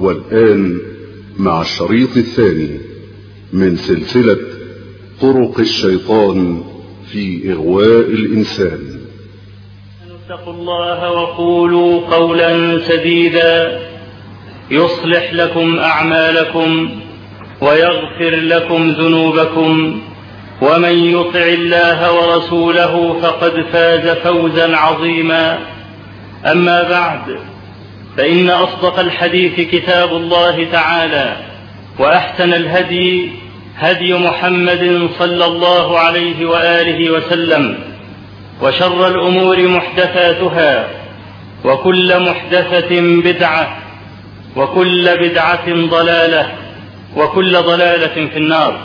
والآن مع الشريط الثاني من سلسلة طرق الشيطان في إغواء الإنسان. اتقوا الله وقولوا قولا سديدا يصلح لكم أعمالكم ويغفر لكم ذنوبكم ومن يطع الله ورسوله فقد فاز فوزا عظيما. أما بعد فإن أصدق الحديث كتاب الله تعالى وأحسن الهدي هدي محمد صلى الله عليه وآله وسلم وشر الأمور محدثاتها وكل محدثة بدعة وكل بدعة ضلالة وكل ضلالة في النار.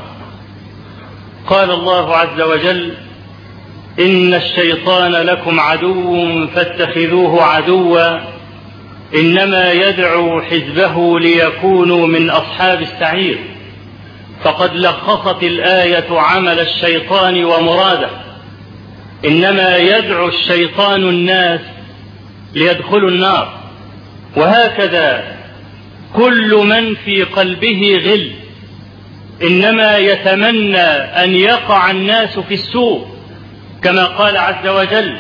قال الله عز وجل إن الشيطان لكم عدو فاتخذوه عدوا إنما يدعو حزبه ليكونوا من أصحاب السعير. فقد لخصت الآية عمل الشيطان ومراده. إنما يدعو الشيطان الناس ليدخلوا النار. وهكذا كل من في قلبه غل. إنما يتمنى أن يقع الناس في السوء كما قال عز وجل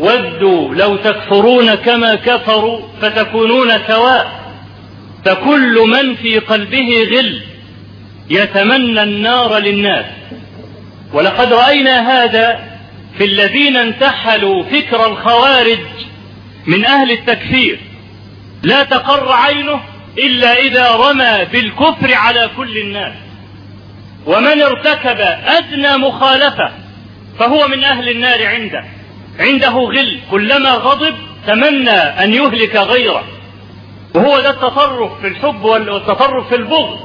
ودوا لو تكفرون كما كفروا فتكونون سواء. فكل من في قلبه غل يتمنى النار للناس. ولقد رأينا هذا في الذين انتحلوا فكر الخوارج من أهل التكفير. لا تقر عينه إلا إذا رمى بالكفر على كل الناس. ومن ارتكب أدنى مخالفة فهو من أهل النار عنده. عنده غل. كلما غضب تمنى أن يهلك غيره. وهو ده التطرف في الحب والتطرف في البغض.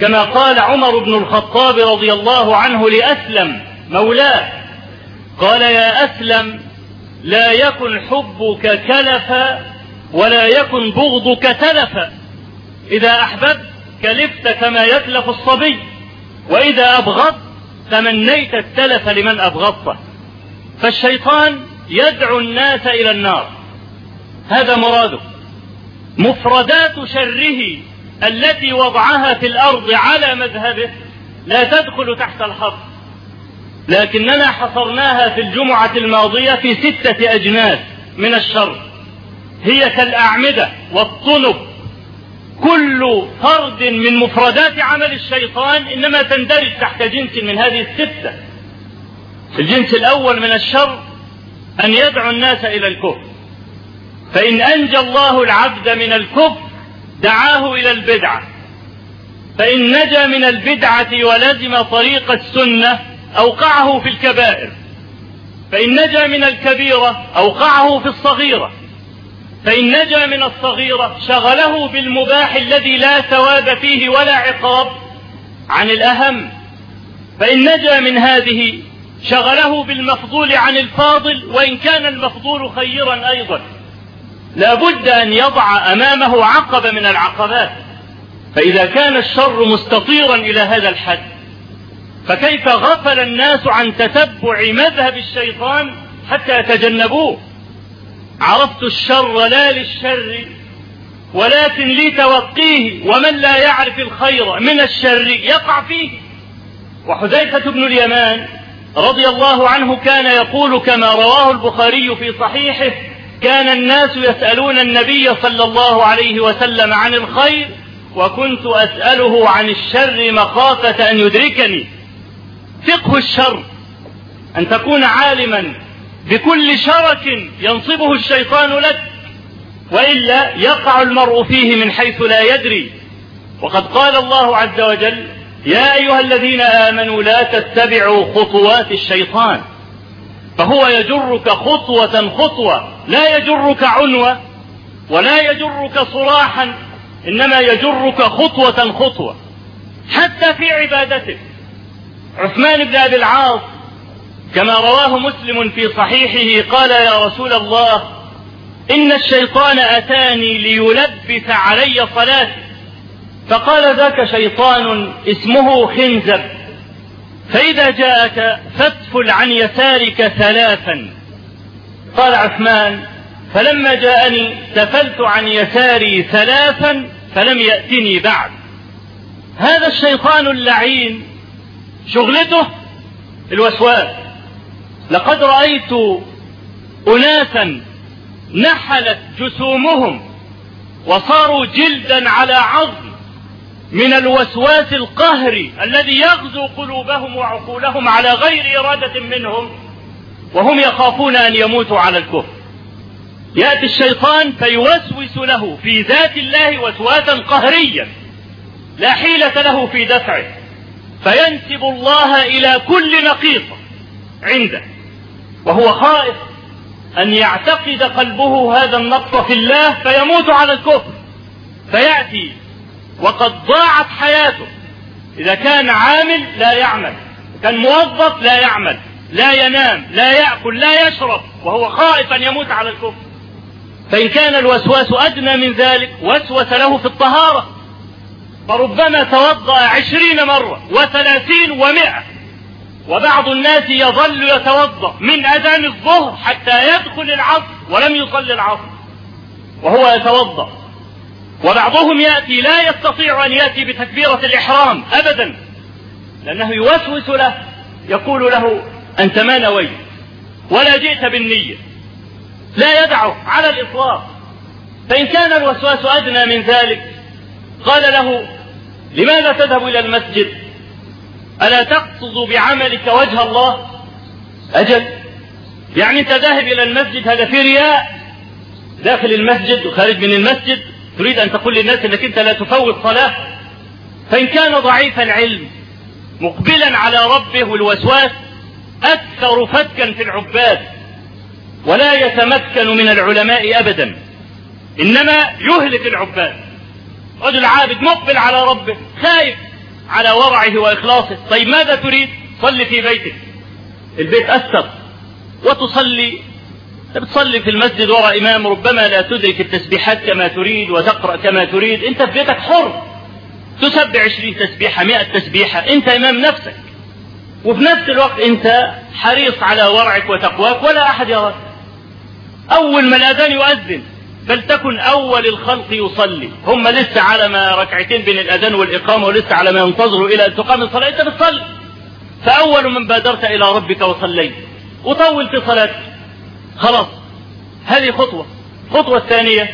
كما قال عمر بن الخطاب رضي الله عنه لأسلم مولاه. قال يا أسلم لا يكن حبك كلفا ولا يكن بغضك تلفا إذا أحببت كلفت كما يكلف الصبي. وإذا أبغضت تمنيت التلف لمن أبغضته. فالشيطان يدعو الناس إلى النار. هذا مراده. مفردات شره التي وضعها في الأرض على مذهبه لا تدخل تحت الحظ لكننا حصرناها في الجمعة الماضية في ستة أجناس من الشر. هي كالأعمدة والطنب. كل فرد من مفردات عمل الشيطان إنما تندرج تحت جنس من هذه الستة. الجنس الأول من الشر أن يدعو الناس إلى الكفر. فإن أنجى الله العبد من الكفر دعاه إلى البدعة. فإن نجا من البدعة ولزم طريق السنة أوقعه في الكبائر. فإن نجا من الكبيرة أوقعه في الصغيرة. فإن نجا من الصغيرة شغله بالمباح الذي لا ثواب فيه ولا عقاب عن الأهم. فإن نجا من هذه شغله بالمفضول عن الفاضل وإن كان المفضول خيرا أيضا. لا بد أن يضع أمامه عقبة من العقبات. فإذا كان الشر مستطيرا إلى هذا الحد فكيف غفل الناس عن تتبع مذهب الشيطان حتى يتجنبوه؟ عرفت الشر لا للشر ولكن لتوقيه ومن لا يعرف الخير من الشر يقع فيه. وحذيفة بن اليمان رضي الله عنه كان يقول كما رواه البخاري في صحيحه كان الناس يسألون النبي صلى الله عليه وسلم عن الخير وكنت أسأله عن الشر مخافة أن يدركني. فقه الشر أن تكون عالما بكل شرك ينصبه الشيطان لك وإلا يقع المرء فيه من حيث لا يدري. وقد قال الله عز وجل يا أيها الذين آمنوا لا تتبعوا خطوات الشيطان. فهو يجرك خطوة خطوة لا يجرك عنوة ولا يجرك صراحا إنما يجرك خطوة خطوة. حتى في عبادتك عثمان بن أبي العاص كما رواه مسلم في صحيحه قال يا رسول الله إن الشيطان أتاني ليلبس علي صلاتي فقال ذاك شيطان اسمه خنزب. فإذا جاءك فاتفل عن يسارك ثلاثا. قال عثمان فلما جاءني تفلت عن يساري ثلاثا فلم يأتني بعد. هذا الشيطان اللعين شغلته الوسواس. لقد رأيت أناسا نحلت جسومهم وصاروا جلدا على عظم. من الوسواس القهري الذي يغزو قلوبهم وعقولهم على غير إرادة منهم وهم يخافون أن يموتوا على الكفر. يأتي الشيطان فيوسوس له في ذات الله وسواسا قهريا لا حيلة له في دفعه فينسب الله إلى كل نقيصة عنده وهو خائف أن يعتقد قلبه هذا النقص في الله فيموت على الكفر. فيأتي وقد ضاعت حياته. إذا كان عامل لا يعمل كان موظف لا يعمل لا ينام لا يأكل لا يشرب وهو خائف أن يموت على الكفر. فإن كان الوسواس أدنى من ذلك وسوس له في الطهارة. فربما توضأ عشرين مرة وثلاثين ومائة وبعض الناس يظل يتوضأ من أذان الظهر حتى يدخل العصر ولم يصلي العصر. وهو يتوضأ. وبعضهم يأتي لا يستطيع أن يأتي بتكبيرة الإحرام أبدا. لأنه يوسوس له يقول له أنت ما نويت ولا جئت بالنية لا يدعه على الإطلاق. فإن كان الوسواس أدنى من ذلك قال له لماذا تذهب إلى المسجد؟ ألا تقصد بعملك وجه الله؟ أجل يعني أنت ذاهب إلى المسجد هذا في رياء داخل المسجد وخارج من المسجد تريد أن تقول للناس أنك أنت لا تفوت صلاة فإن كان ضعيف العلم مقبلا على ربه والوسواس أكثر فتكا في العباد ولا يتمكن من العلماء أبدا. إنما يهلك العباد. رجل عابد مقبل على ربه خايف على ورعه وإخلاصه. طيب ماذا تريد؟ صل في بيتك. البيت أستر. وتصلي بتصلي في المسجد وراء إمام ربما لا تدرك التسبيحات كما تريد وتقرأ كما تريد. أنت في بيتك حر. تسبح عشرين تسبيحة مئة تسبيحة. أنت إمام نفسك. وفي نفس الوقت أنت حريص على ورعك وتقواك ولا أحد يراك. أول ما الأذان يؤذن. فلتكن أول الخلق يصلي. هم لسه على ما ركعتين بين الأذان والإقامة ولسه على ما ينتظروا إلى أن تقام الصلاة. أنت بتصلي. فأول من بادرت إلى ربك وصليت. وطول في صلاتك. خلاص. هذه خطوة. الخطوة الثانية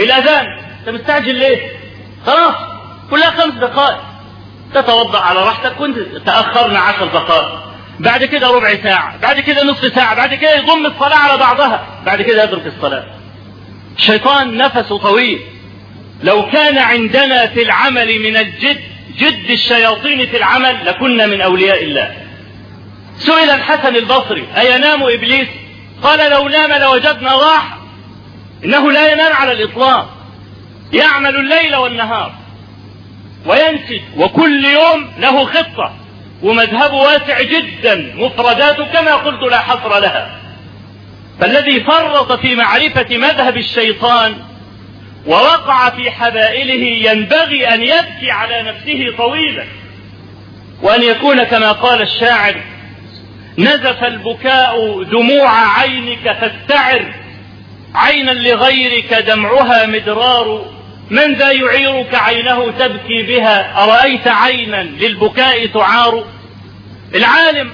الأذان أنت مستعجل ليه؟ خلاص. كلها خمس دقائق. تتوضأ على راحتك كنت تأخرنا عشر دقائق. بعد كده ربع ساعة. بعد كده نصف ساعة. بعد كده يضم الصلاة على بعضها. بعد كده يترك الصلاة. الشيطان نفسه طويل. لو كان عندنا في العمل من الجد جد الشياطين في العمل لكنا من أولياء الله. سئل الحسن البصري أينام إبليس؟ قال لو نام لوجدنا راحة إنه لا ينام على الإطلاق. يعمل الليل والنهار. وينسج وكل يوم له خطة. ومذهبه واسع جدا. مفرداته كما قلت لا حصر لها. فالذي فرط في معرفة مذهب الشيطان ووقع في حبائله ينبغي أن يبكي على نفسه طويلا. وأن يكون كما قال الشاعر نزف البكاء دموع عينك فاستعر. عينا لغيرك دمعها مدرار. من ذا يعيرك عينه تبكي بها؟ أرأيت عينا للبكاء تعار؟ العالم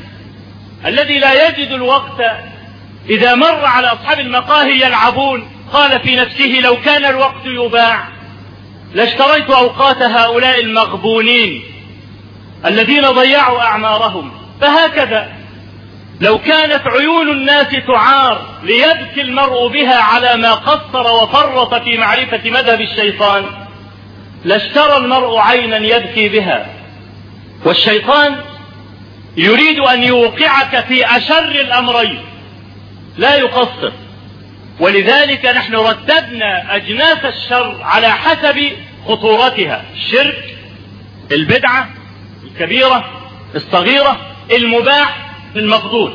الذي لا يجد الوقت إذا مر على أصحاب المقاهي يلعبون. قال في نفسه لو كان الوقت يباع لاشتريت أوقات هؤلاء المغبونين الذين ضيعوا أعمارهم. فهكذا لو كانت عيون الناس تعار ليبكي المرء بها على ما قصر وفرط في معرفة مذهب الشيطان لاشترى المرء عينا يبكي بها. والشيطان يريد أن يوقعك في أشر الأمرين. لا يقصر. ولذلك نحن رتبنا أجناس الشر على حسب خطورتها. الشرك البدعة الكبيرة الصغيرة المباح المفضول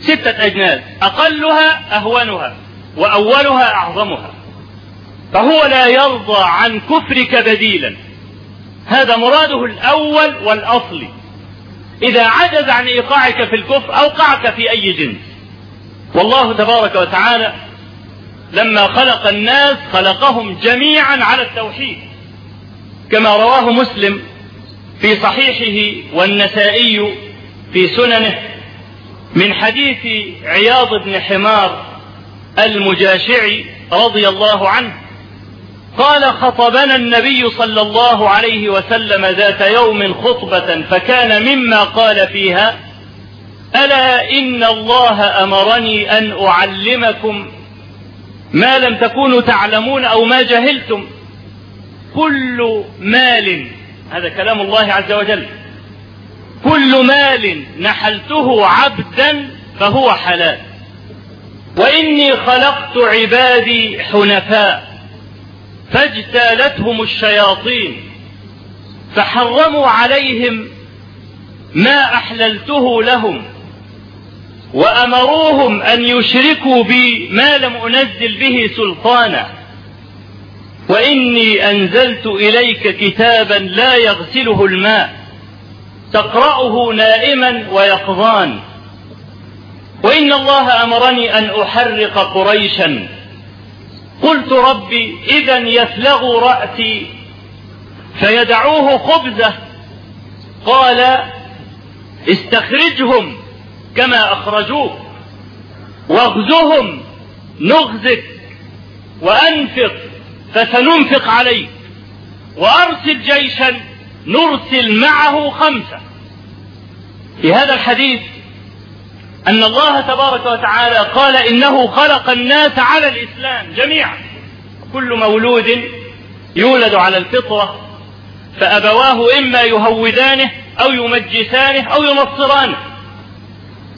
ستة أجناس أقلها أهونها وأولها أعظمها. فهو لا يرضى عن كفرك بديلا. هذا مراده الأول والأصلي إذا عجز عن إيقاعك في الكفر أوقعك في أي جنس. والله تبارك وتعالى لما خلق الناس خلقهم جميعا على التوحيد. كما رواه مسلم في صحيحه والنسائي في سننه من حديث عياض بن حمار المجاشعي رضي الله عنه قال خطبنا النبي صلى الله عليه وسلم ذات يوم خطبة فكان مما قال فيها ألا إن الله أمرني أن أعلمكم ما لم تكونوا تعلمون أو ما جهلتم كل مال هذا كلام الله عز وجل. كل مال نحلته عبدا فهو حلال. وإني خلقت عبادي حنفاء فاجتالتهم الشياطين فحرموا عليهم ما أحللته لهم وأمروهم أن يشركوا بي ما لم أنزل به سلطانا. وإني أنزلت إليك كتابا لا يغسله الماء تقرأه نائما ويقظان. وإن الله أمرني أن أحرق قريشا. قلت ربي إذا يفلغ رأسي. فيدعوه خبزة. قال استخرجهم كما أخرجوك. واغزهم نغزك وأنفق فسننفق عليك. وأرسل جيشا نرسل معه خمسة. في هذا الحديث أن الله تبارك وتعالى قال إنه خلق الناس على الإسلام جميعا. كل مولود يولد على الفطرة فأبواه إما يهودانه أو يمجسانه أو ينصرانه.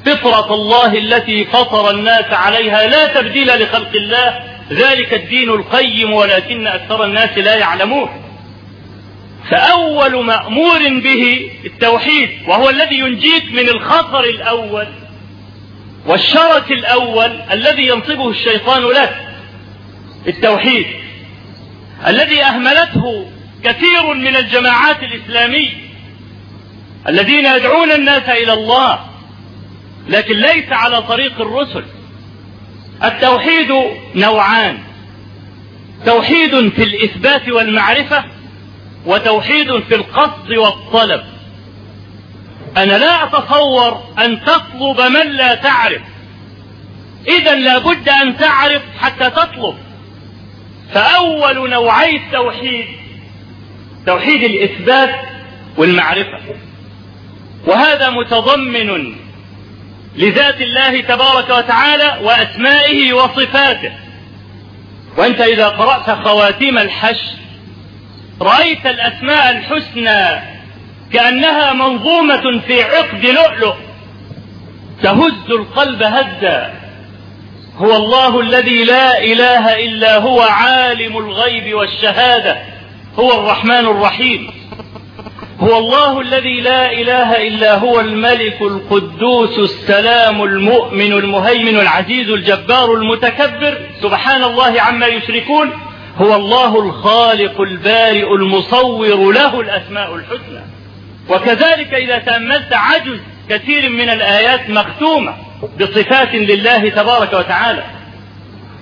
فطرة الله التي فطر الناس عليها لا تبديل لخلق الله ذلك الدين القيم ولكن أكثر الناس لا يعلمون. فأول مأمور به التوحيد وهو الذي ينجيك من الخطر الأول والشرك الأول الذي ينصبه الشيطان لك التوحيد. الذي أهملته كثير من الجماعات الإسلامية الذين يدعون الناس إلى الله لكن ليس على طريق الرسل. التوحيد نوعان توحيد في الإثبات والمعرفة وتوحيد في القصد والطلب. أنا لا أتصور أن تطلب من لا تعرف. إذا لابد أن تعرف حتى تطلب. فأول نوعي التوحيد توحيد الإثبات والمعرفة. وهذا متضمن لذات الله تبارك وتعالى وأسمائه وصفاته. وأنت إذا قرأت خواتيم الحشر رأيت الأسماء الحسنى كأنها منظومة في عقد لؤلؤ. تهز القلب هزا. هو الله الذي لا إله إلا هو عالم الغيب والشهادة. هو الرحمن الرحيم. هو الله الذي لا إله إلا هو الملك القدوس السلام المؤمن المهيمن العزيز الجبار المتكبر. سبحان الله عما يشركون. هو الله الخالق البارئ المصور له الأسماء الحسنى. وكذلك إذا تأملت عجز كثير من الآيات مختومة بصفات لله تبارك وتعالى.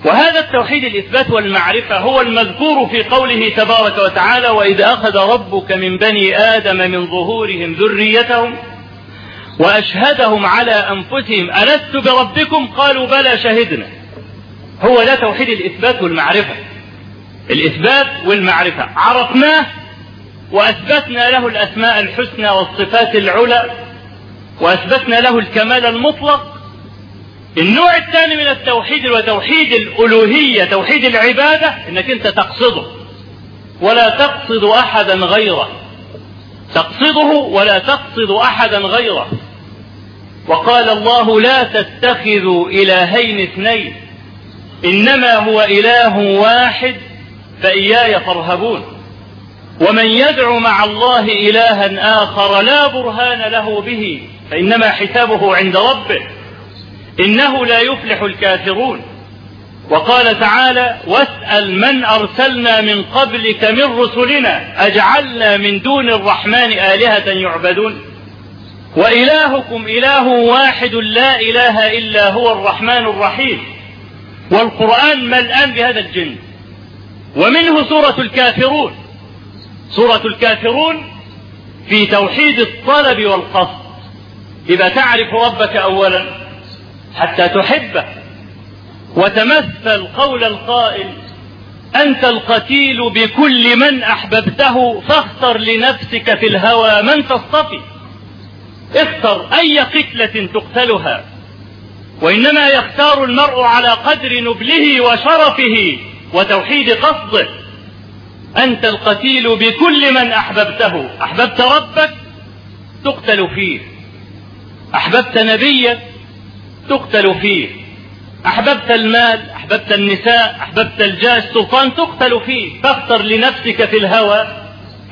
وهذا التوحيد الإثبات والمعرفة هو المذكور في قوله تبارك وتعالى وإذ أخذ ربك من بني آدم من ظهورهم ذريتهم وأشهدهم على أنفسهم ألست بربكم؟ قالوا بلى شهدنا. هو ده توحيد الإثبات والمعرفة. الإثبات والمعرفة. عرفناه وأثبتنا له الأسماء الحسنى والصفات العلى وأثبتنا له الكمال المطلق. النوع الثاني من التوحيد هو توحيد الألوهية توحيد العبادة إنك أنت تقصده. ولا تقصد أحدا غيره. تقصده ولا تقصد أحدا غيره. وقال الله لا تتخذوا إلهين اثنين إنما هو إله واحد. فإياي فارهبون. ومن يدع مع الله إلها آخر لا برهان له به فإنما حسابه عند ربه. إنه لا يفلح الكافرون. وقال تعالى واسأل من أرسلنا من قبلك من رسلنا أجعلنا من دون الرحمن آلهة يعبدون. وإلهكم إله واحد لا إله إلا هو الرحمن الرحيم. والقرآن ملآن بهذا الجنس ومنه سورة الكافرون. سورة الكافرون في توحيد الطلب والقصد. يبقى تعرف ربك أولا حتى تحبه وتمثل قول القائل أنت القتيل بكل من أحببته فاختر لنفسك في الهوى من تصطفي. اختر أي قتلة تقتلها وإنما يختار المرء على قدر نبله وشرفه. وتوحيد قصده. أنت القتيل بكل من أحببته. أحببت ربك تقتل فيه. أحببت نبيك تقتل فيه. أحببت المال أحببت النساء أحببت الجاه السلطان تقتل فيه. فاختر لنفسك في الهوى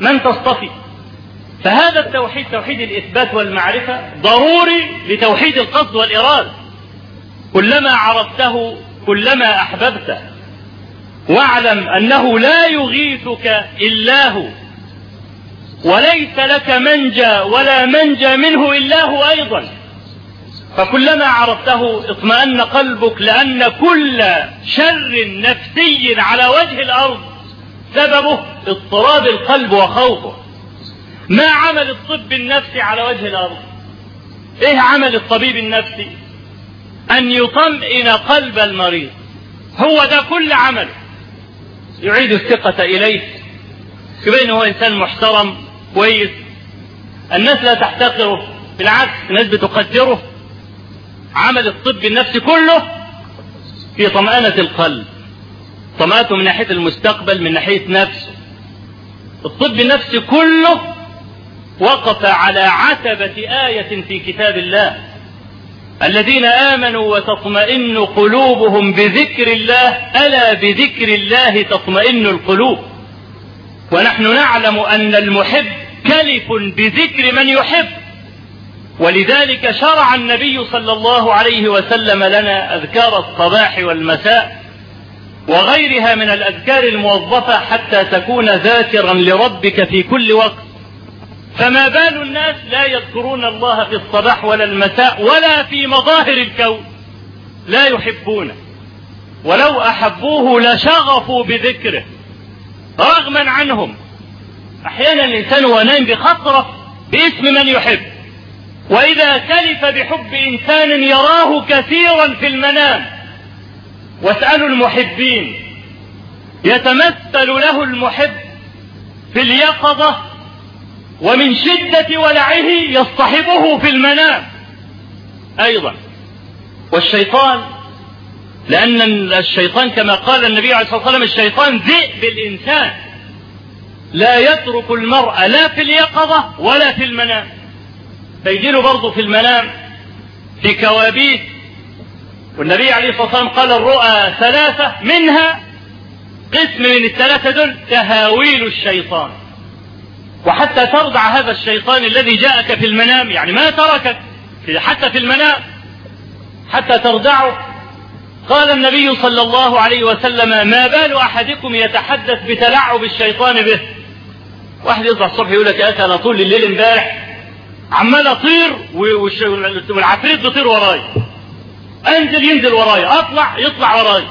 من تصطفي. فهذا التوحيد توحيد الإثبات والمعرفة ضروري لتوحيد القصد والإرادة. كلما عرفته كلما أحببته. واعلم أنه لا يغيثك إلا هو وليس لك منجى ولا منجى منه إلا هو أيضا. فكلما عرفته اطمأن قلبك لأن كل شر نفسي على وجه الأرض سببه اضطراب القلب وخوفه. ما عمل الطب النفسي على وجه الأرض؟ إيه عمل الطبيب النفسي؟ أن يطمئن قلب المريض. هو ده كل عمله. يعيد الثقة إليه يبين هو إنسان محترم كويس. الناس لا تحتقره بالعكس الناس بتقدره. عمل الطب النفسي كله في طمأنة القلب. طمأنته من ناحية المستقبل من ناحية نفسه. الطب النفسي كله وقف على عتبة آية في كتاب الله. الذين آمنوا وتطمئن قلوبهم بذكر الله ألا بذكر الله تطمئن القلوب. ونحن نعلم أن المحب كلف بذكر من يحب. ولذلك شرع النبي صلى الله عليه وسلم لنا أذكار الصباح والمساء وغيرها من الأذكار الموظفة حتى تكون ذاكرا لربك في كل وقت. فما بال الناس لا يذكرون الله في الصباح ولا المساء ولا في مظاهر الكون. لا يحبونه. ولو أحبوه لشغفوا بذكره. رغما عنهم. أحيانا الإنسان وهو نايم باسم من يحب. وإذا كلف بحب إنسان يراه كثيرا في المنام. واسألوا المحبين. يتمثل له المحب في اليقظة ومن شدة ولعه يصطحبه في المنام. أيضا. والشيطان لأن الشيطان كما قال النبي عليه الصلاة والسلام الشيطان ذئب الإنسان لا يترك المرء لا في اليقظة ولا في المنام. فيجيله برضه في المنام في كوابيس. والنبي عليه الصلاة والسلام قال الرؤى ثلاثة منها قسم من الثلاثة دول تهاويل الشيطان. وحتى ترضع هذا الشيطان الذي جاءك في المنام يعني ما تركك حتى في المنام حتى ترضعه. قال النبي صلى الله عليه وسلم ما بال أحدكم يتحدث بتلعب الشيطان به؟ واحد يصبح الصبح يقول لك أخي أنا طول الليل امبارح عمال أطير والعفريت بيطير وراي. أنزل ينزل وراي أطلع يطلع وراي.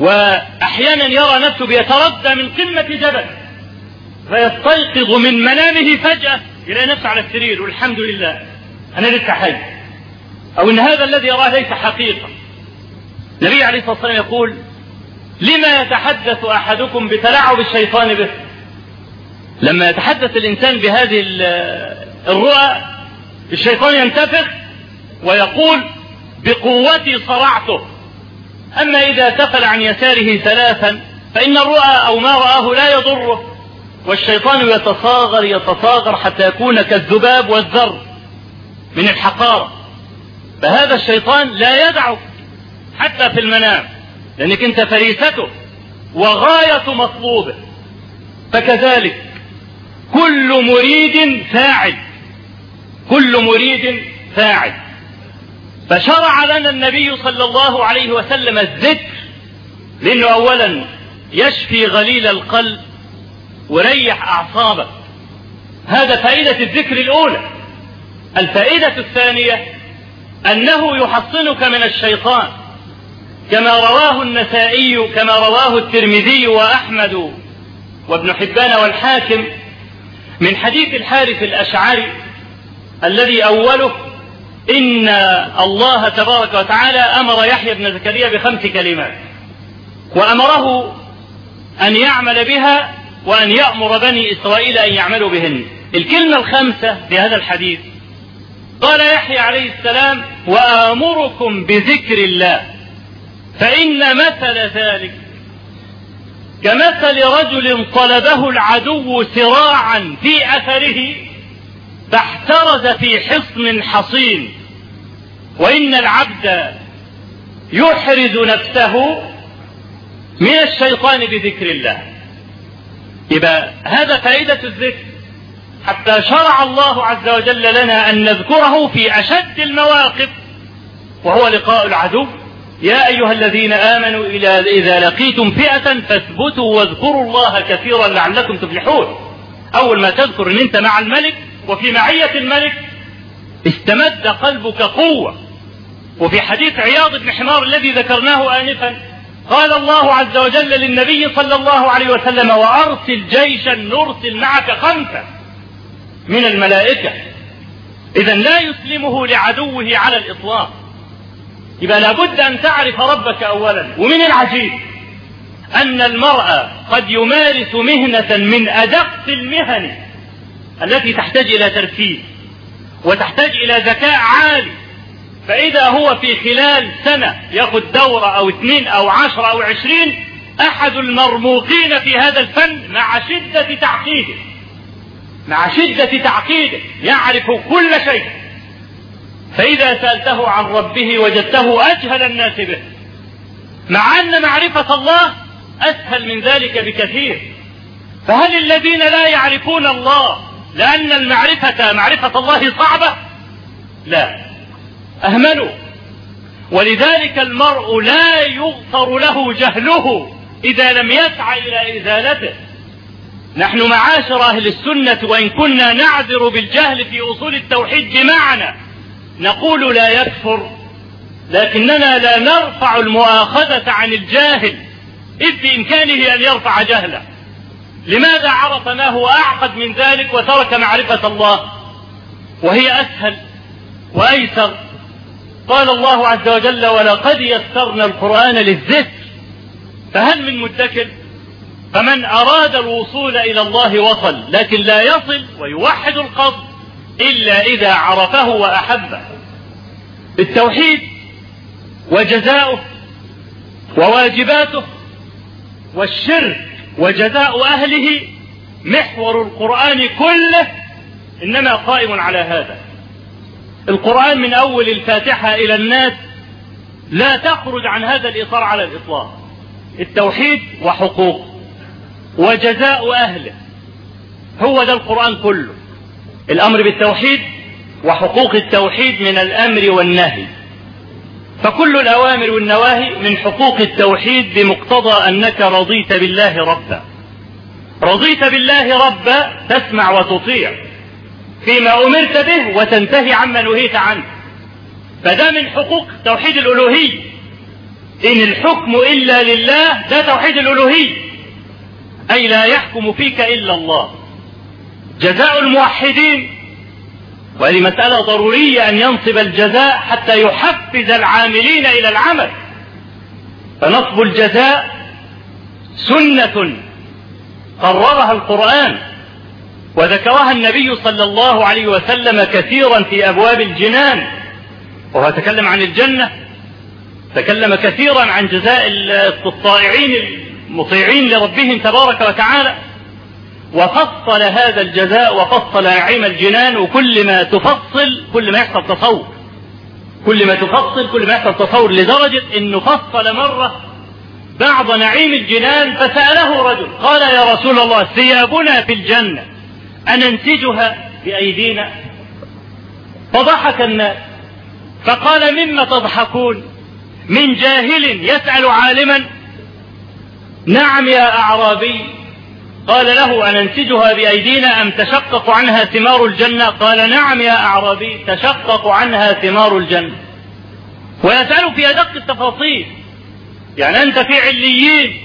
وأحيانا يرى نفسه بيتردى من قمة جبل. فيستيقظ من منامه فجأة يلاقي نفسه على السرير والحمد لله. أنا لسه حي. أو إن هذا الذي يراه ليس حقيقة. النبي عليه الصلاة والسلام يقول لما يتحدث أحدكم بتلاعب الشيطان به؟ لما يتحدث الإنسان بهذه الرؤى الشيطان ينتفخ ويقول بقوتي صرعته. أما إذا تفل عن يساره ثلاثا فإن الرؤى أو ما رآه لا يضره. والشيطان يتصاغر يتصاغر حتى يكون كالذباب والذر من الحقارة. فهذا الشيطان لا يدعك حتى في المنام لأنك أنت فريسته وغاية مطلوبه. فكذلك كل مريد فاعل كل مريد فاعل. فشرع لنا النبي صلى الله عليه وسلم الذكر لأنه أولا يشفي غليل القلب وريح أعصابك. هذا فائدة الذكر الأولى. الفائدة الثانية أنه يحصنك من الشيطان كما رواه النسائي كما رواه الترمذي وأحمد وابن حبان والحاكم. من حديث الحارث الأشعري الذي أوله إن الله تبارك وتعالى أمر يحيى بن زكريا بخمس كلمات وأمره أن يعمل بها وأن يأمر بني إسرائيل أن يعملوا بهن. الكلمة الخامسة في هذا الحديث. قال يحيى عليه السلام وآمركم بذكر الله. فإن مثل ذلك كمثل رجل طلبه العدو سراعا في أثره فاحترز في حصن حصين. وإن العبد يحرز نفسه من الشيطان بذكر الله. يبقى هذا فائدة الذكر. حتى شرع الله عز وجل لنا أن نذكره في أشد المواقف وهو لقاء العدو. يا أيها الذين آمنوا إذا لقيتم فئة فاثبتوا واذكروا الله كثيرا لعلكم تفلحون. أول ما تذكر أن أنت مع الملك وفي معية الملك استمد قلبك قوة. وفي حديث عياض بن حمار الذي ذكرناه آنفا قال الله عز وجل للنبي صلى الله عليه وسلم وأرسل جيشا نرسل معك خمسة من الملائكة. إذا لا يسلمه لعدوه على الإطلاق. يبقى لابد أن تعرف ربك أولا. ومن العجيب أن المرأة قد يمارس مهنة من أدق المهن التي تحتاج إلى تركيز وتحتاج إلى ذكاء عالي. فإذا هو في خلال سنة ياخذ دورة أو اثنين أو عشرة أو عشرين أحد المرموقين في هذا الفن مع شدة تعقيده. مع شدة تعقيده يعرف كل شيء. فإذا سألته عن ربه وجدته أجهل الناس به. مع أن معرفة الله أسهل من ذلك بكثير. فهل الذين لا يعرفون الله لأن المعرفة معرفة الله صعبة؟ لا. أهملوا. ولذلك المرء لا يغفر له جهله إذا لم يسعى إلى إزالته. نحن معاشر أهل السنة وإن كنا نعذر بالجهل في أصول التوحيد بمعنى نقول لا يكفر لكننا لا نرفع المؤاخذة عن الجاهل إذ بإمكانه أن يرفع جهله. لماذا عرف ما هو أعقد من ذلك وترك معرفة الله؟ وهي أسهل وأيسر قال الله عز وجل ولقد يسرنا القرآن للذكر فهل من مدكر؟ فمن أراد الوصول إلى الله وصل لكن لا يصل ويوحد القصد إلا إذا عرفه وأحبه. التوحيد وجزاؤه وواجباته والشرك وجزاء أهله محور القرآن كله إنما قائم على هذا. القرآن من أول الفاتحة إلى الناس لا تخرج عن هذا الإطار على الإطلاق. التوحيد وحقوق وجزاء أهله. هو ده القرآن كله. الأمر بالتوحيد وحقوق التوحيد من الأمر والنهي. فكل الأوامر والنواهي من حقوق التوحيد بمقتضى أنك رضيت بالله ربا. رضيت بالله ربا تسمع وتطيع. فيما أمرت به وتنتهي عما نهيت عنه. فده من حقوق توحيد الألوهية. إن الحكم إلا لله ده توحيد الألوهية. أي لا يحكم فيك إلا الله. جزاء الموحدين. وهذه مسألة ضرورية أن ينصب الجزاء حتى يحفز العاملين إلى العمل. فنصب الجزاء سنة قررها القرآن. وذكرها النبي صلى الله عليه وسلم كثيرا في أبواب الجنان. وهو تكلم عن الجنة تكلم كثيرا عن جزاء الطائعين المطيعين لربهم تبارك وتعالى. وفصل هذا الجزاء وفصل نعيم الجنان وكل ما تفصل كل ما يحصل تصور. كل ما تفصل كل ما يحصل تصور لدرجة إنه فصل مرة بعض نعيم الجنان فسأله رجل قال يا رسول الله ثيابنا في الجنة. أننسجها بأيدينا. فضحك الناس. فقال مما تضحكون؟ من جاهل يسأل عالما. نعم يا أعرابي. قال له أننسجها بأيدينا أم تشقق عنها ثمار الجنة؟ قال نعم يا أعرابي تشقق عنها ثمار الجنة. ويسأل في أدق التفاصيل. يعني أنت في عليين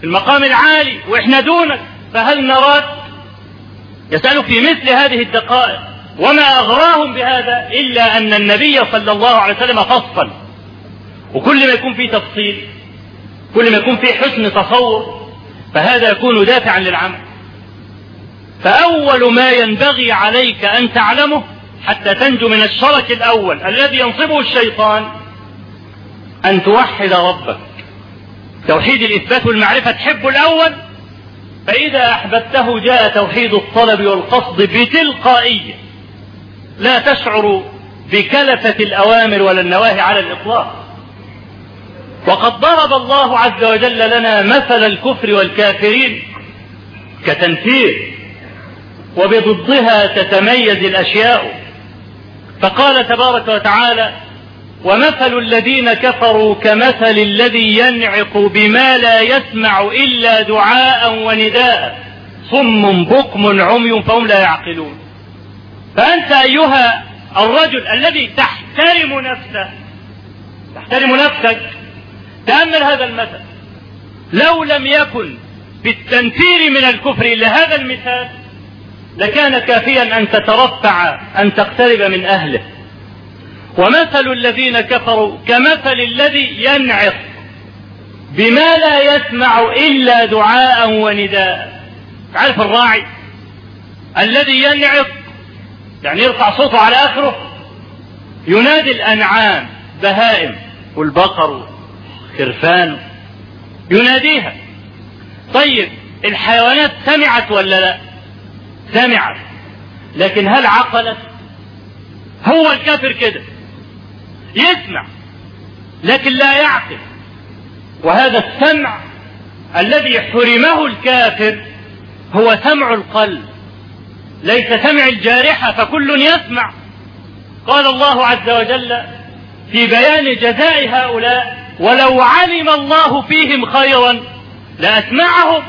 في المقام العالي وإحنا دونك. فهل نراك؟ يسألك في مثل هذه الدقائق وما أغراهم بهذا إلا أن النبي صلى الله عليه وسلم فصل. وكل ما يكون فيه تفصيل كل ما يكون فيه حسن تصور فهذا يكون دافعا للعمل. فأول ما ينبغي عليك أن تعلمه حتى تنجو من الشرك الأول الذي ينصبه الشيطان أن توحد ربك. توحيد الإثبات والمعرفة تحبه الأول فإذا أحببته جاء توحيد الطلب والقصد بتلقائية لا تشعر بكلفة الأوامر ولا النواهي على الإطلاق. وقد ضرب الله عز وجل لنا مثل الكفر والكافرين كتنفير وبضدها تتميز الأشياء. فقال تبارك وتعالى ومثل الذين كفروا كمثل الذي ينعق بما لا يسمع إلا دعاء ونداء. صم بكم عمي فهم لا يعقلون. فأنت أيها الرجل الذي تحترم نفسه تحترم نفسك تأمل هذا المثل. لو لم يكن بالتنفير من الكفر إلا هذا المثال لكان كافيا أن تترفع أن تقترب من أهله. ومثل الذين كفروا كمثل الذي ينعق بما لا يسمع إلا دعاء ونداء. عارف الراعي الذي ينعق؟ يعني يرفع صوته على آخره. ينادي الأنعام بهائم والبقر خرفان. يناديها. طيب الحيوانات سمعت ولا لا؟ سمعت. لكن هل عقلت؟ هو الكافر كده. يسمع لكن لا يعقل. وهذا السمع الذي حرمه الكافر هو سمع القلب. ليس سمع الجارحة فكل يسمع. قال الله عز وجل في بيان جزاء هؤلاء ولو علم الله فيهم خيرا لأسمعهم.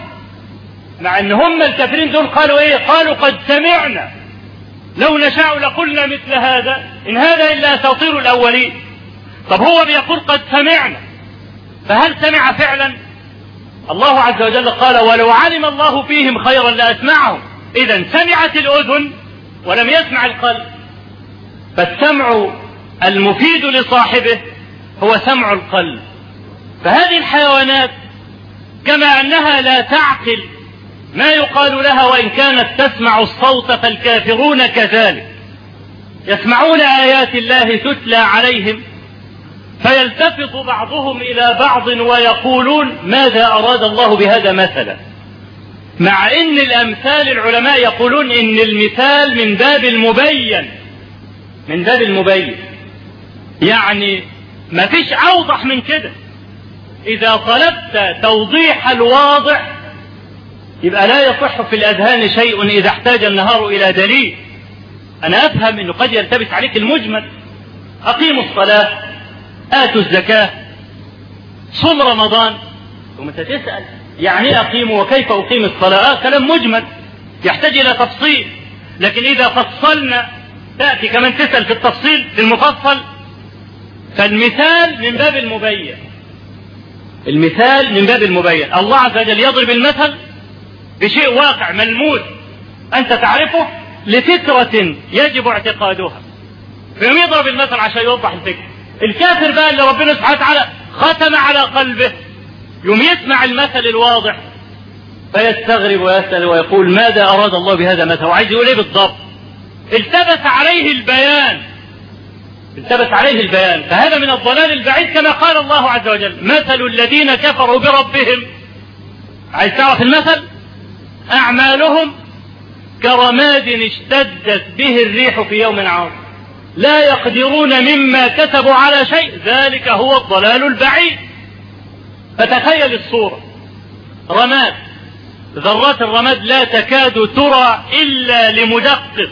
مع إن هم الكافرين دول قالوا إيه؟ قالوا قد سمعنا. لو نشاء لقلنا مثل هذا إن هذا إلا أساطير الأولين. طب هو بيقول قد سمعنا فهل سمع فعلا؟ الله عز وجل قال ولو علم الله فيهم خيرا لأسمعهم. اذا سمعت الأذن ولم يسمع القلب. فالسمع المفيد لصاحبه هو سمع القلب. فهذه الحيوانات كما أنها لا تعقل ما يقال لها وإن كانت تسمع الصوت فالكافرون كذلك. يسمعون آيات الله تتلى عليهم فيلتفت بعضهم إلى بعض ويقولون ماذا أراد الله بهذا مثلا؟ مع إن الأمثال العلماء يقولون إن المثال من باب المبين. من باب المبين. يعني ما فيش أوضح من كده. إذا طلبت توضيح الواضح يبقى لا يصح في الأذهان شيء إذا احتاج النهار إلى دليل. أنا أفهم أنه قد يلتبس عليك المجمل. أقيموا الصلاة آتوا الزكاة صم رمضان. ثم أنت تسأل يعني أقيم وكيف أقيم الصلاة؟ آه كلام مجمل يحتاج إلى تفصيل. لكن إذا فصلنا تأتي كمان تسأل في التفصيل في المفصل. فالمثال من باب المبين. المثال من باب المبين. الله عز وجل يضرب المثل بشيء واقع ملموس أنت تعرفه لفكرة يجب اعتقادها. فيوم يضرب المثل عشان يوضح الفكرة. الكافر بقى اللي ربنا سبحانه وتعالى ختم على قلبه. يوم يسمع المثل الواضح فيستغرب ويسأل ويقول ماذا أراد الله بهذا المثل؟ وعايز يقول إيه بالضبط؟ التبس عليه البيان. التبس عليه البيان. فهذا من الضلال البعيد كما قال الله عز وجل مثل الذين كفروا بربهم. عايز تعرف المثل؟ أعمالهم كرماد اشتدت به الريح في يوم عاصف لا يقدرون مما كسبوا على شيء ذلك هو الضلال البعيد. فتخيل الصورة. رماد ذرات الرماد لا تكاد ترى إلا لمدقق.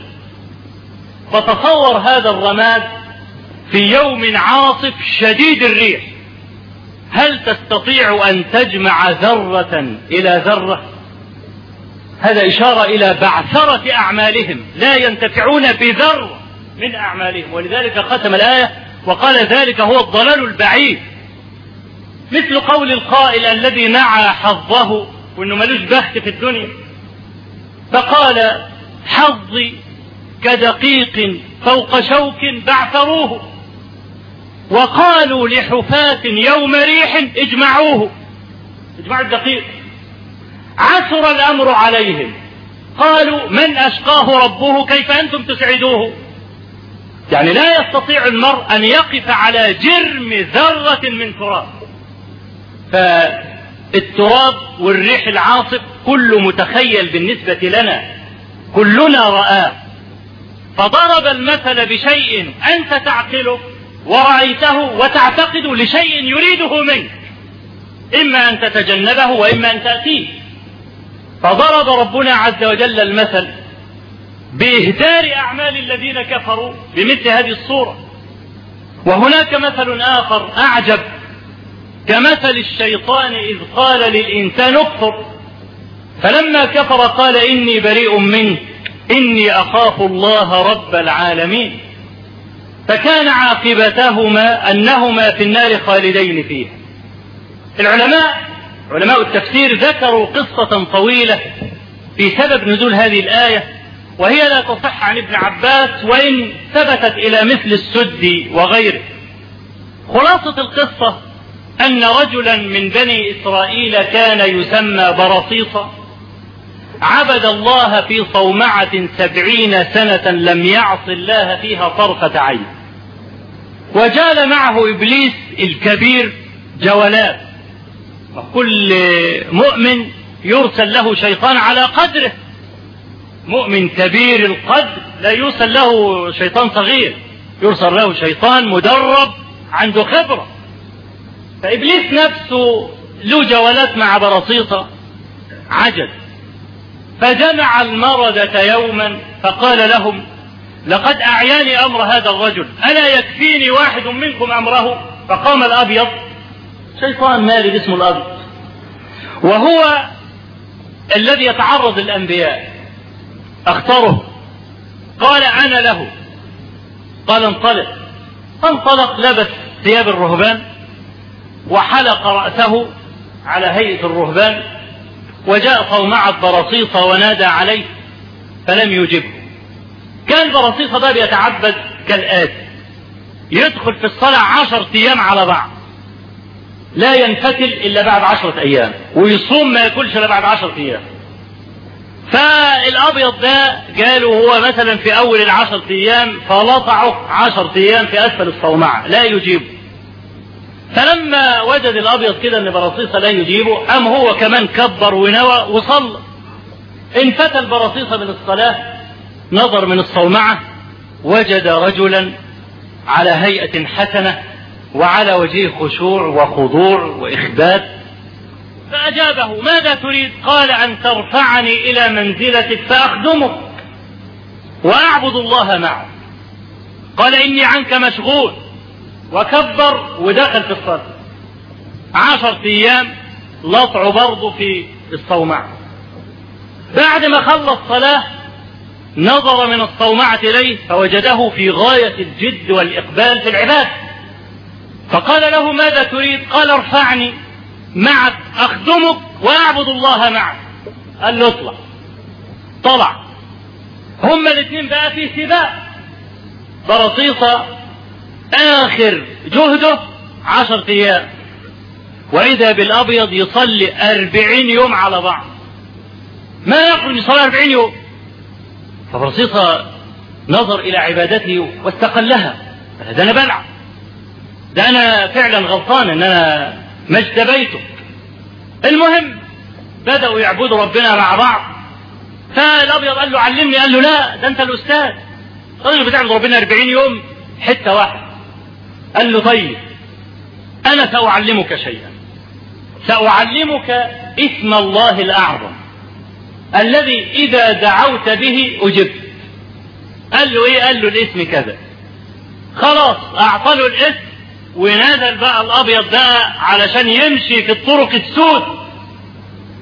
فتصور هذا الرماد في يوم عاصف شديد الريح. هل تستطيع أن تجمع ذرة إلى ذرة؟ هذا إشارة إلى بعثرة أعمالهم. لا ينتفعون بذر من أعمالهم. ولذلك ختم الآية وقال ذلك هو الضلال البعيد. مثل قول القائل الذي نعى حظه وإنه ملوش بخت في الدنيا. فقال حظي كدقيق فوق شوك بعثروه. وقالوا لحفاة يوم ريح اجمعوه. اجمعوا الدقيق. عثر الأمر عليهم. قالوا من أشقاه ربه؟ كيف أنتم تسعدوه؟ يعني لا يستطيع المرء أن يقف على جرم ذرة من تراب. فالتراب والريح العاصف كله متخيل بالنسبة لنا. كلنا رآه فضرب المثل بشيء أنت تعقله ورأيته وتعتقد لشيء يريده منك. إما أن تتجنبه وإما أن تأتيه. فضرب ربنا عز وجل المثل بإهدار أعمال الذين كفروا بمثل هذه الصورة. وهناك مثل آخر أعجب كمثل الشيطان إذ قال للإنسان اكفر فلما كفر قال إني بريء منك إني أخاف الله رب العالمين. فكان عاقبتهما أنهما في النار خالدين فيها. العلماء علماء التفسير ذكروا قصة طويلة في سبب نزول هذه الآية وهي لا تصح عن ابن عباس وإن ثبتت إلى مثل السد وغيره. خلاصة القصة أن رجلا من بني إسرائيل كان يسمى برصيصا عبد الله في صومعة سبعين سنة لم يعص الله فيها طرفة عين. وجال معه إبليس الكبير جولات وكل مؤمن يرسل له شيطان على قدره. مؤمن كبير القدر لا يرسل له شيطان صغير يرسل له شيطان مدرب عنده خبرة. فإبليس نفسه له جولات مع برصيصة عجز فجمع المردة يوما فقال لهم لقد أعياني أمر هذا الرجل ألا يكفيني واحد منكم أمره؟ فقام الأبيض شيطان مالي اسمه الأبيض وهو الذي يتعرض للأنبياء. اختاره قال أنا له. قال انطلق. فانطلق لبس ثياب الرهبان وحلق رأسه على هيئة الرهبان وجاء صومعة برصيصة ونادى عليه فلم يجبه. كان برصيصة ده بيتعبد كالآتي. يدخل في الصلاة عشر أيام على بعض. لا ينفتل إلا بعد عشرة أيام ويصوم ما ياكلش إلا بعد عشرة أيام. فالأبيض ده قالوا هو مثلا في أول العشرة أيام فلطعه عشرة أيام في أسفل الصومعة لا يجيبه. فلما وجد الأبيض كده أن برصيصة لا يجيبه قام هو كمان كبر ونوى وصلى. انفتل برصيصة من الصلاة نظر من الصومعة وجد رجلا على هيئة حسنة وعلى وجهه خشوع وخضوع وإخبات. فأجابه ماذا تريد؟ قال أن ترفعني إلى منزلتك فأخدمك وأعبد الله معك. قال إني عنك مشغول. وكبر ودخل في الصلاة عشر أيام لطع برضه في الصومعة بعد ما خلص صلاة نظر من الصومعة إليه فوجده في غاية الجد والإقبال في العبادة. فقال له ماذا تريد؟ قال ارفعني معك أخدمك وأعبد الله معك. قال له اطلع. طلع. هما الاثنين بقى في سباق. برصيصة آخر جهده عشر أيام. وإذا بالأبيض يصلي أربعين يوم على بعض. ما يخرج يصلي أربعين يوم؟ فبرصيصة نظر إلى عبادته واستقلها. ده أنا بلعب ده أنا فعلا غلطان إن أنا ما اجتبيته المهم بدأوا يعبدوا ربنا مع بعض. فالأبيض قال له علمني. قال له لا ده أنت الأستاذ. الراجل بتعبد ربنا 40 يوم حتة واحدة. قال له طيب أنا سأعلمك شيئا. سأعلمك اسم الله الأعظم. الذي إذا دعوت به أجبت. قال له إيه؟ قال له الاسم كذا. خلاص أعطى له الاسم. ونزل بقى الأبيض ده علشان يمشي في الطرق السود.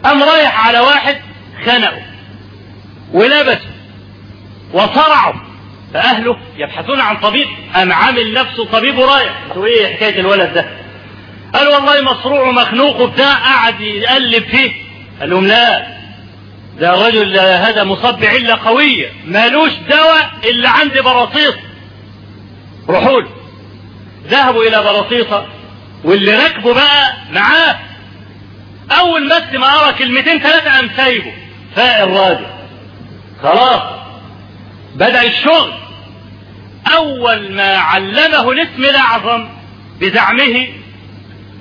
قام رايح على واحد خنقه ولبسه وصرعه. فأهله يبحثون عن طبيب. قام عامل نفسه طبيب ورايح. أنتوا إيه حكاية الولد ده؟ قال والله مصروع ومخنوق وبتاع. قعد يقلب فيه. قال لهم لا ده الرجل هذا مصاب بعلة قوية مالوش دواء إلا عند براطيس روحوا له. ذهبوا إلى براطيسة واللي راكبه بقى معاه. أول بس ما قرا كلمتين ثلاثة قام سايبه. فاق الراجل. خلاص. بدأ الشغل. أول ما علمه الاسم الأعظم بزعمه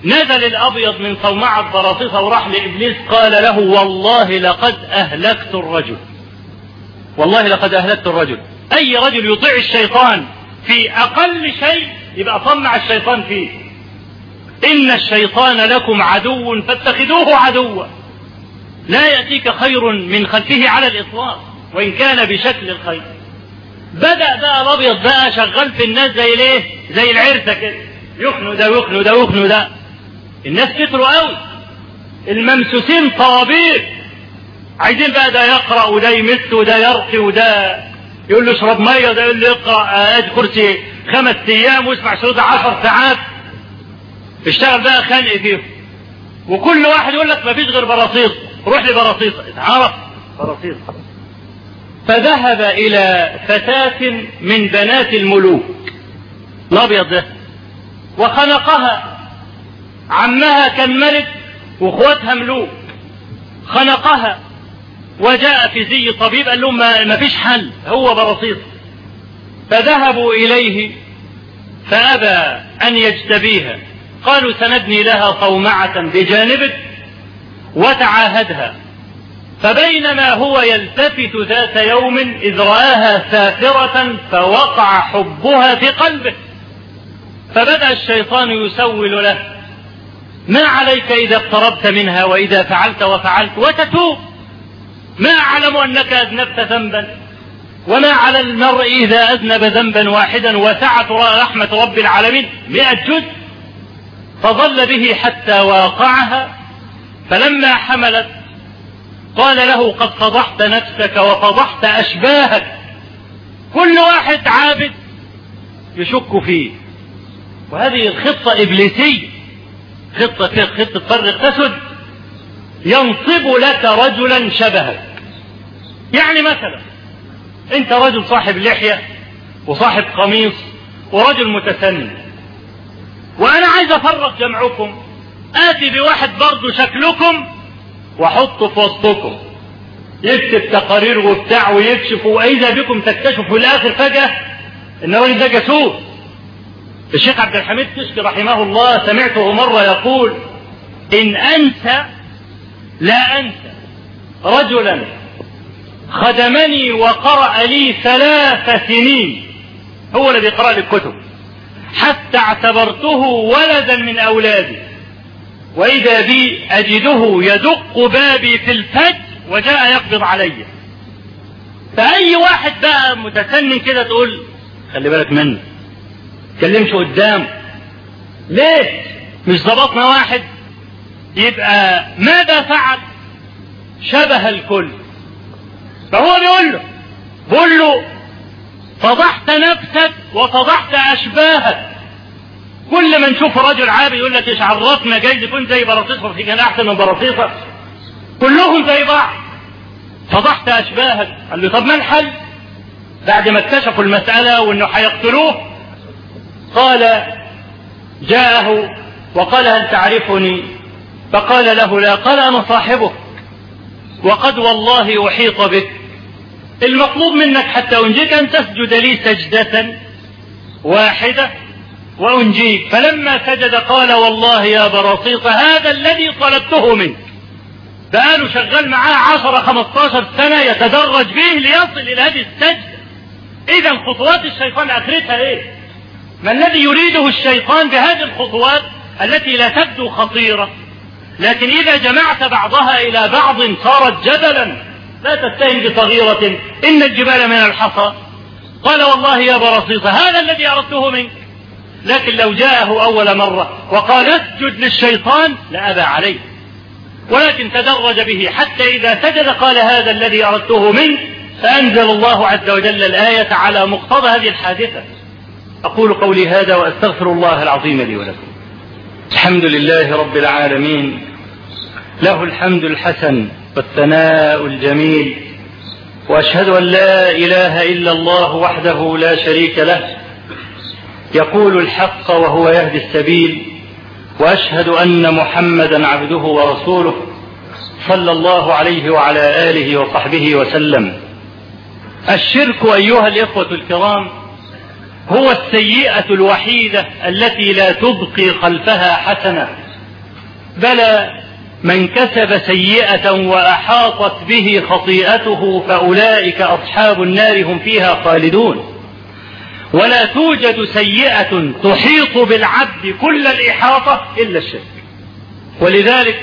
نزل الأبيض من صومعة براطيسة وراح لإبليس قال له والله لقد أهلكت الرجل. والله لقد أهلكت الرجل. أي رجل يطيع الشيطان في أقل شيء يبقى طمع الشيطان فيه. إن الشيطان لكم عدو فاتخذوه عدوا. لا يأتيك خير من خلفه على الإطلاق وإن كان بشكل الخير. بدأ بقى الأبيض بقى شغال في الناس زي ليه زي العرسة كده. يخنوا ده ويخنوا ده ويخنوا ده. الناس كتروا قوي. الممسوسين طوابير. عايزين بقى ده يقرأ وده يمس وده يرقي وده يقول له اشرب ميه وده يقول له اقرأ ادي كرسي خمس أيام واسمع شروط عشر ساعات. اشتغل بقى خانق فيهم وكل واحد يقول لك ما فيش غير براطيس روح لبراطيس اتعرف. براطيس فذهب إلى فتاة من بنات الملوك. الأبيض ده. وخنقها. عمها كان ملك وأخواتها ملوك. خنقها. وجاء في زي طبيب قال لهم ما فيش حل هو براطيس فذهبوا إليه فأبى أن يجتبيها. قالوا سنبني لها صومعة بجانبك وتعاهدها. فبينما هو يلتفت ذات يوم إذ رآها سافرة فوقع حبها في قلبه. فبدأ الشيطان يسول له ما عليك إذا اقتربت منها وإذا فعلت وفعلت وتتوب؟ ما أعلم أنك أذنبت ذنبا وما على المرء إذا أذنب ذنبا واحدا وسعت رحمة رب العالمين مئة جزء فظل به حتى واقعها فلما حملت قال له قد فضحت نفسك وفضحت أشباهك كل واحد عابد يشك فيه. وهذه الخطة إبليسية خطة خطة فرق تسد ينصب لك رجلا شبهك. يعني مثلا انت رجل صاحب لحية وصاحب قميص ورجل متسنن وأنا عايز أفرق جمعكم آتي بواحد برضه شكلكم وأحطه في وسطكم. يكتب تقارير وبتاع ويكشف وإذا بكم تكتشفوا في الآخر فجأة إن الراجل ده جاسوس. الشيخ عبد الحميد كشكي رحمه الله سمعته مرة يقول إن انسى لا انسى رجلا خدمني وقرأ لي ثلاث سنين. هو اللي بيقرأ لي الكتب. حتى اعتبرته ولدا من أولادي. وإذا بي أجده يدق بابي في الفجر وجاء يقبض علي. فأي واحد بقى متسنن كده تقول خلي بالك منه تكلمش قدامه ليه مش ظبطنا واحد؟ يبقى ماذا فعل؟ شبه الكل. فهو بيقول له بيقول له فضحت نفسك وفضحت أشباهك. كل ما نشوف رجل عابي يقول لك إيش عرفنا جايز يكون زي براطيسه في كان أحسن من براطيسه كلهم زي بعض. فضحت أشباهك. قال له طب ما الحل؟ بعد ما اكتشفوا المسألة وإنه هيقتلوه قال جاءه وقال هل تعرفني؟ فقال له لا قال أنا صاحبك. وقد والله أحيط بك. المطلوب منك حتى أنجيك أن تسجد لي سجدة واحدة وأنجيك. فلما سجد قال والله يا براطيط هذا الذي طلبته منك. بقاله شغال معاه عشرة خمستاشر سنة يتدرج به ليصل إلى هذه السجدة. إذا خطوات الشيطان آخرتها إيه؟ ما الذي يريده الشيطان بهذه الخطوات التي لا تبدو خطيرة؟ لكن إذا جمعت بعضها إلى بعض صارت جبلا لا تتهم بصغيرة. إن الجبال من الحصى. قال والله يا برصيصة هذا الذي أردته منك. لكن لو جاءه أول مرة وقال اسجد للشيطان لأبى عليه. ولكن تدرج به حتى إذا سجد قال هذا الذي أردته منك. فأنزل الله عز وجل الآية على مقتضى هذه الحادثة. أقول قولي هذا وأستغفر الله العظيم لي ولكم. الحمد لله رب العالمين. له الحمد الحسن والثناء الجميل وأشهد أن لا إله إلا الله وحده لا شريك له يقول الحق وهو يهدي السبيل وأشهد أن محمدا عبده ورسوله صلى الله عليه وعلى آله وصحبه وسلم. الشرك أيها الإخوة الكرام هو السيئة الوحيدة التي لا تبقي خلفها حسنة بلى من كسب سيئة وأحاطت به خطيئته فأولئك أصحاب النار هم فيها خالدون. ولا توجد سيئة تحيط بالعبد كل الإحاطة إلا الشرك. ولذلك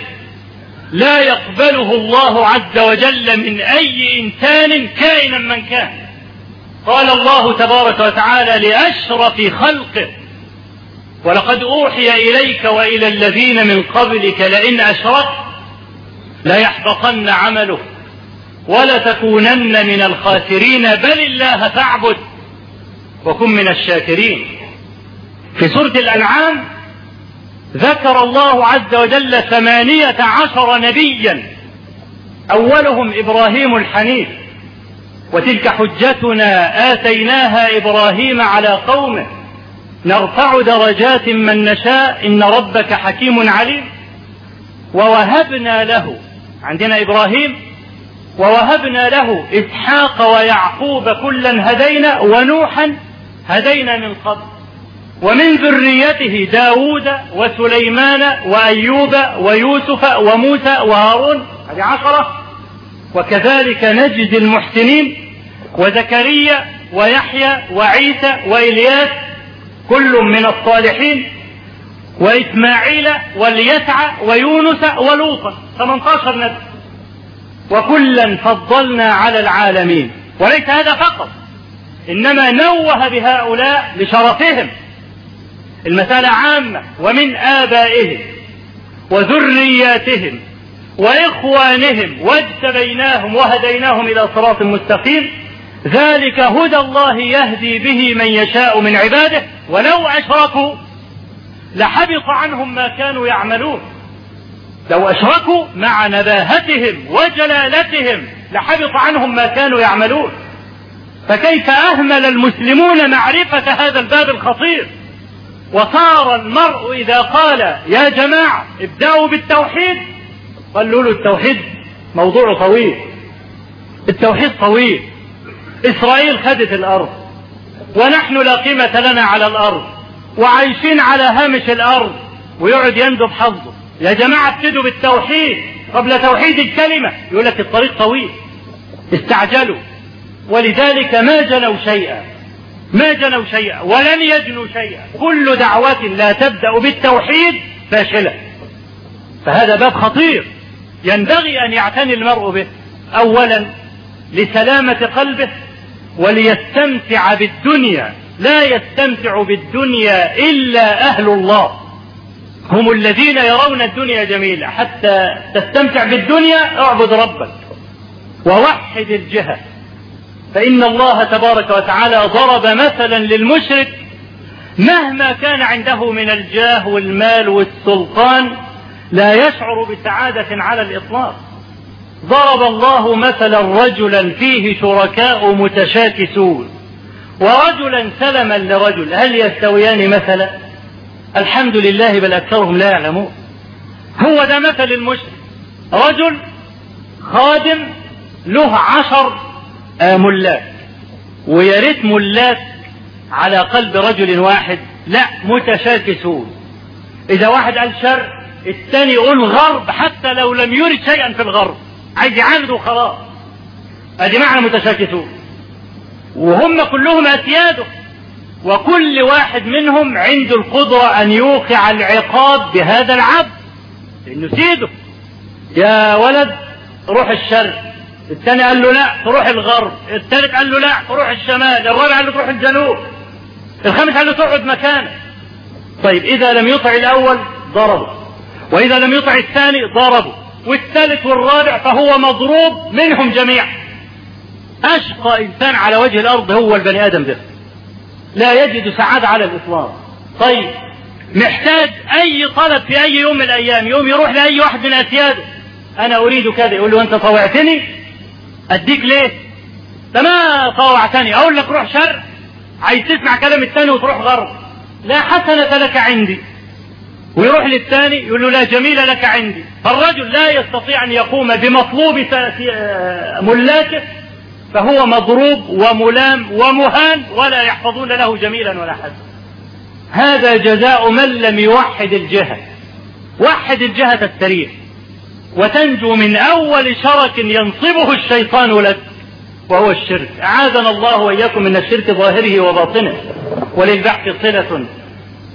لا يقبله الله عز وجل من أي إنسان كائنا من كان. قال الله تبارك وتعالى لأشرف خلقه ولقد أوحي إليك وإلى الذين من قبلك لئن أشركت ليحبطن عمله ولتكونن من الخاسرين بل الله فاعبد وكن من الشاكرين. في سورة الأنعام ذكر الله عز وجل ثمانية عشر نبيا أولهم إبراهيم الحنيف. وتلك حجتنا آتيناها إبراهيم على قومه. نرفع درجات من نشاء. إن ربك حكيم عليم. ووهبنا له عندنا إبراهيم ووهبنا له إسحاق ويعقوب كلا هدينا ونوحا هدينا من قبل. ومن ذريته داود وسليمان وأيوب ويوسف وموسى وهارون. هذه عشرة. وكذلك نجد المحسنين. وزكريا ويحيى وعيسى وإلياس كل من الصالحين وإسماعيل واليسع ويونس ولوطا 18 نبي. وكلا فضلنا على العالمين. وليس هذا فقط إنما نوه بهؤلاء لشرفهم المسألة عامة ومن آبائهم وذرياتهم وإخوانهم واجتبيناهم وهديناهم إلى صراط مستقيم. ذلك هدى الله يهدي به من يشاء من عباده. ولو أشركوا لحبط عنهم ما كانوا يعملون. لو أشركوا مع نباهتهم وجلالتهم لحبط عنهم ما كانوا يعملون. فكيف أهمل المسلمون معرفة هذا الباب الخطير؟ وصار المرء إذا قال يا جماعة ابدأوا بالتوحيد. قالوا له التوحيد موضوع طويل. التوحيد طويل. إسرائيل خدت الأرض. ونحن لا قيمة لنا على الأرض. وعايشين على هامش الأرض. ويقعد يندب حظه. يا جماعة ابتدوا بالتوحيد. قبل توحيد الكلمة. يقول لك الطريق طويل. استعجلوا. ولذلك ما جنوا شيئا. ما جنوا شيئا. ولن يجنوا شيئا. كل دعوة لا تبدأ بالتوحيد فاشلة. فهذا باب خطير. ينبغي أن يعتني المرء به. أولا لسلامة قلبه. وليستمتع بالدنيا. لا يستمتع بالدنيا إلا أهل الله. هم الذين يرون الدنيا جميلة. حتى تستمتع بالدنيا اعبد ربك. ووحد الجهة. فإن الله تبارك وتعالى ضرب مثلا للمشرك مهما كان عنده من الجاه والمال والسلطان لا يشعر بسعادة على الإطلاق. ضرب الله مثلا رجلا فيه شركاء متشاكسون ورجلا سلما لرجل هل يستويان مثلا؟ الحمد لله بل أكثرهم لا يعلمون. هو ده مثل المشرك رجل خادم له عشر ملاك ويا ريت ملاك على قلب رجل واحد لا متشاكسون. إذا واحد قال شرق الثاني يقول غرب حتى لو لم يرد شيئا في الغرب. عايز يعاند وخلاص ادي معنى متشاكسون. وهم كلهم أسياده. وكل واحد منهم عنده القدرة أن يوقع العقاب بهذا العبد. لأنه سيده يا ولد روح الشرق الثاني قال له لا تروح الغرب. الثالث قال له لا تروح الشمال. الرابع قال له تروح الجنوب. الخامس قال له تقعد مكانك. طيب إذا لم يطع الأول ضربه. وإذا لم يطع الثاني ضربه. والثالث والرابع فهو مضروب منهم جميعا. أشقى إنسان على وجه الأرض هو البني آدم ده. لا يجد سعادة على الإطلاق. طيب محتاج أي طلب في أي يوم من الأيام؟ يوم يروح لأي واحد من أسياده. أنا أريد كذا. يقول له أنت طوعتني؟ أديك ليه؟ ده ما طوعتني. أقول لك روح شرق عايز تسمع كلام الثاني وتروح غرب. لا حسنة لك عندي. ويروح للثاني يقول له لا جميل لك عندي. فالرجل لا يستطيع أن يقوم بمطلوب ملاكه فهو مضروب وملام ومهان ولا يحفظون له جميلا ولا حسنا هذا جزاء من لم يوحد الجهة. وحد الجهة السريع وتنجو من أول شرك ينصبه الشيطان لك وهو الشرك. أعاذنا الله وإياكم من الشرك ظاهره وباطنه وللبحث صلة.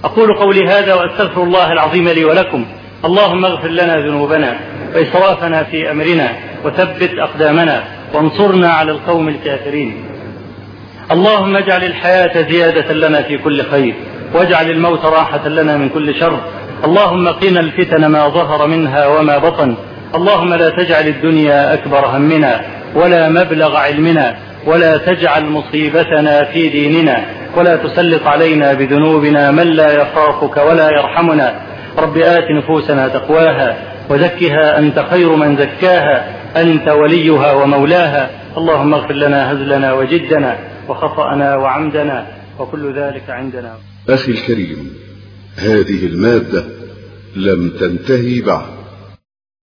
أقول قولي هذا وأستغفر الله العظيم لي ولكم. اللهم اغفر لنا ذنوبنا وإسرافنا في أمرنا وثبت أقدامنا وانصرنا على القوم الكافرين. اللهم اجعل الحياة زيادة لنا في كل خير واجعل الموت راحة لنا من كل شر. اللهم قنا الفتن ما ظهر منها وما بطن. اللهم لا تجعل الدنيا أكبر همنا ولا مبلغ علمنا ولا تجعل مصيبتنا في ديننا. ولا تسلط علينا بذنوبنا من لا يخافك ولا يرحمنا. رب آت نفوسنا تقواها وزكها أنت خير من زكاها أنت وليها ومولاها. اللهم اغفر لنا هزلنا وجدنا وخطأنا وعمدنا وكل ذلك عندنا. أخي الكريم هذه المادة لم تنتهي بعد.